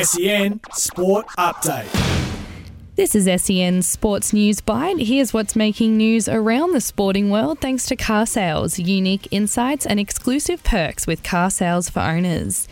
SEN Sport Update. This is SEN Sports News Bite. Here's what's making news around the sporting world thanks to carsales, unique insights, and exclusive perks with carsales for owners.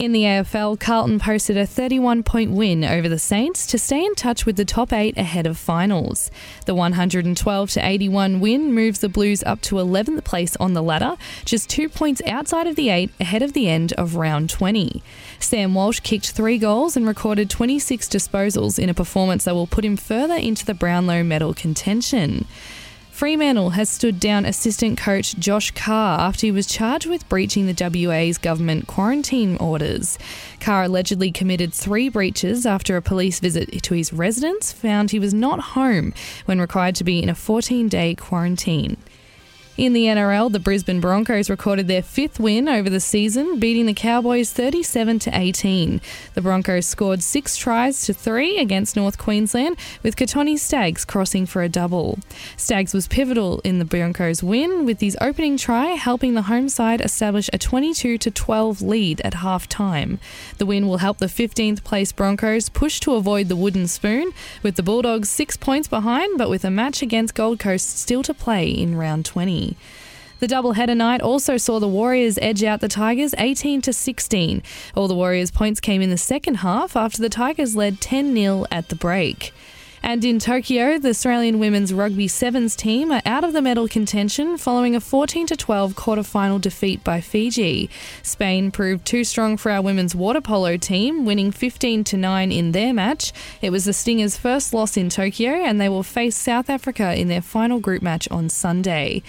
In the AFL, Carlton posted a 31 point win over the Saints to stay in touch with the top eight ahead of finals. The 112 81 win moves the Blues up to 11th place on the ladder, just two points outside of the eight ahead of the end of round 20. Sam Walsh kicked three goals and recorded 26 disposals in a performance that will put him further into the Brownlow medal contention. Fremantle has stood down assistant coach Josh Carr after he was charged with breaching the WA's government quarantine orders. Carr allegedly committed three breaches after a police visit to his residence found he was not home when required to be in a 14 day quarantine. In the NRL, the Brisbane Broncos recorded their fifth win over the season, beating the Cowboys 37 to 18. The Broncos scored six tries to three against North Queensland, with Kotoni Staggs crossing for a double. Staggs was pivotal in the Broncos' win, with his opening try helping the home side establish a 22 to 12 lead at half time. The win will help the 15th place Broncos push to avoid the wooden spoon, with the Bulldogs six points behind, but with a match against Gold Coast still to play in round 20. The doubleheader night also saw the Warriors edge out the Tigers 18 to 16. All the Warriors' points came in the second half after the Tigers led 10 0 at the break. And in Tokyo, the Australian women's rugby sevens team are out of the medal contention following a 14 12 quarter-final defeat by Fiji. Spain proved too strong for our women's water polo team, winning 15 9 in their match. It was the Stingers' first loss in Tokyo, and they will face South Africa in their final group match on Sunday.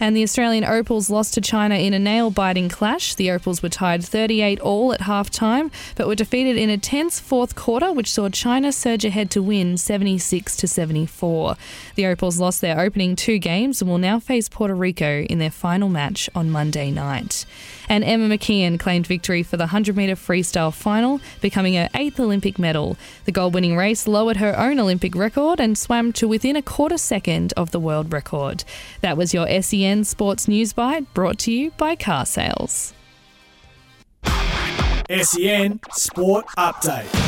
And the Australian Opals lost to China in a nail biting clash. The Opals were tied 38 all at half time, but were defeated in a tense fourth quarter, which saw China surge ahead to win 76 to 74. The Opals lost their opening two games and will now face Puerto Rico in their final match on Monday night. And Emma McKeon claimed victory for the 100 metre freestyle final, becoming her eighth Olympic medal. The gold winning race lowered her own Olympic record and swam to within a quarter second of the world record. That was your SEN Sports News Bite brought to you by carsales. SEN Sport Update.